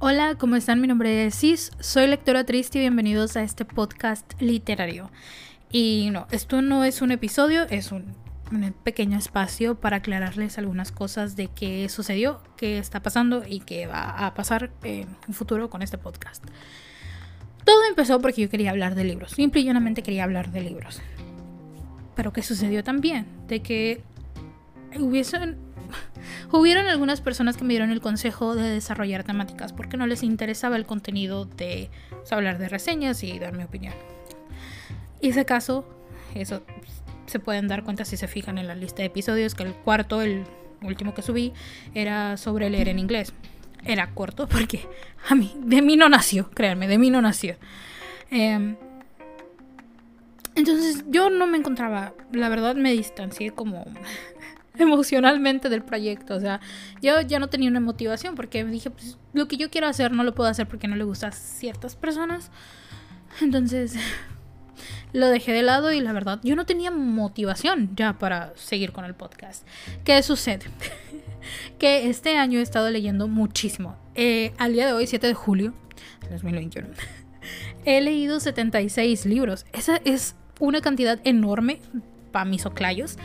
Hola, ¿cómo están? Mi nombre es Cis, soy lectora triste y bienvenidos a este podcast literario. Y no, esto no es un episodio, es un, pequeño espacio para aclararles algunas cosas de qué sucedió, qué está pasando y qué va a pasar en un futuro con este podcast. Todo empezó porque yo quería hablar de libros, simple y llanamente quería hablar de libros. Pero ¿qué sucedió también? De que hubiesen Hubieron algunas personas que me dieron el consejo de desarrollar temáticas porque no les interesaba el contenido de pues, hablar de reseñas y dar mi opinión. Hice caso, eso se pueden dar cuenta si se fijan en la lista de episodios, que el cuarto, el último que subí, era sobre leer en inglés. Era corto porque a mí, de mí no nació, créanme, de mí no nació. Em, entonces yo no me encontraba, la verdad me distancié como emocionalmente del proyecto. O sea, yo ya no tenía una motivación porque dije, pues lo que yo quiero hacer no lo puedo hacer porque no le gusta a ciertas personas. Entonces lo dejé de lado y la verdad yo no tenía motivación ya para seguir con el podcast. ¿Qué sucede? que este año he estado leyendo muchísimo. Eh, al día de hoy, 7 de julio 2021, he leído 76 libros. Esa es una cantidad enorme para mis oclayos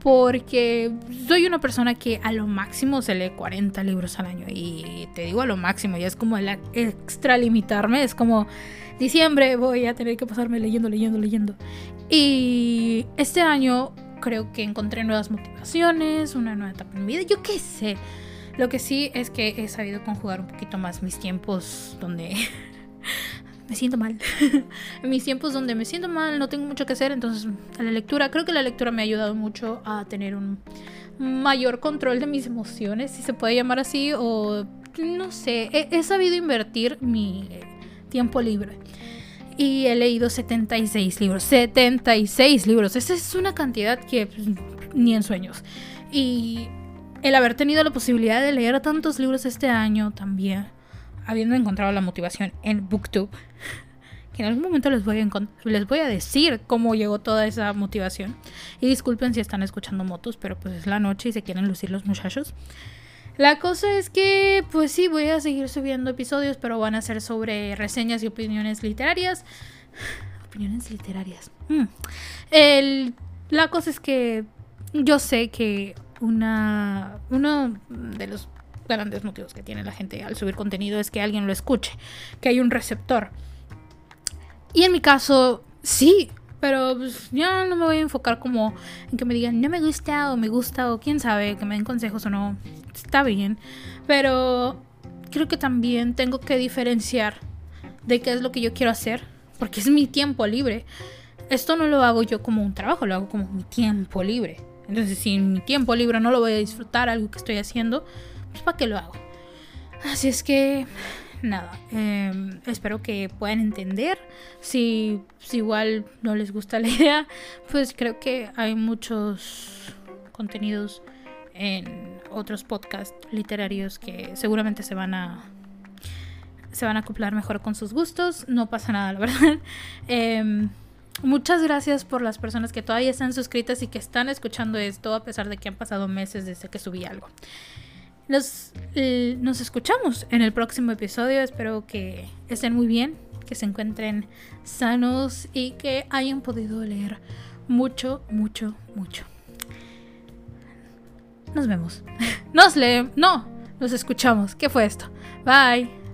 porque soy una persona que a lo máximo se lee 40 libros al año y te digo a lo máximo, ya es como el extralimitarme, es como diciembre voy a tener que pasarme leyendo, leyendo, leyendo. Y este año creo que encontré nuevas motivaciones, una nueva etapa en mi vida, yo qué sé. Lo que sí es que he sabido conjugar un poquito más mis tiempos donde me siento mal. en mis tiempos donde me siento mal, no tengo mucho que hacer, entonces la lectura, creo que la lectura me ha ayudado mucho a tener un mayor control de mis emociones, si se puede llamar así, o no sé, he, sabido invertir mi tiempo libre. Y he leído 76 libros. 76 libros. Esa es una cantidad que pues, ni en sueños. Y el haber tenido la posibilidad de leer tantos libros este año también habiendo encontrado la motivación en Booktube, que en algún momento les voy, a les voy a decir cómo llegó toda esa motivación. Y disculpen si están escuchando motos, pero pues es la noche y se quieren lucir los muchachos. La cosa es que, pues sí, voy a seguir subiendo episodios, pero van a ser sobre reseñas y opiniones literarias. Opiniones literarias. Mm. El, la cosa es que yo sé que una, uno de los grandes motivos que tiene la gente al subir contenido es que alguien lo escuche, que hay un receptor. Y en mi caso, sí, pero pues, ya no me voy a enfocar como en que me digan no me gusta o me gusta o quién sabe, que me den consejos o no. Está bien, pero creo que también tengo que diferenciar de qué es lo que yo quiero hacer, porque es mi tiempo libre. Esto no lo hago yo como un trabajo, lo hago como mi tiempo libre. Entonces, si mi tiempo libre no lo voy a disfrutar, algo que estoy haciendo, pues ¿para qué lo hago? Así es que, nada, em, espero que puedan entender. Si, si igual no les gusta la idea, pues creo que hay muchos contenidos en otros podcasts literarios que seguramente se van a se van a acoplar mejor con sus gustos. No pasa nada, la verdad. Em, muchas gracias por las personas que todavía están suscritas y que están escuchando esto a pesar de que han pasado meses desde que subí algo. Nos, nos escuchamos en el próximo episodio. Espero que estén muy bien, que se encuentren sanos y que hayan podido leer mucho, mucho, mucho. Nos vemos. Nos leemos. No, nos escuchamos. ¿Qué fue esto? Bye.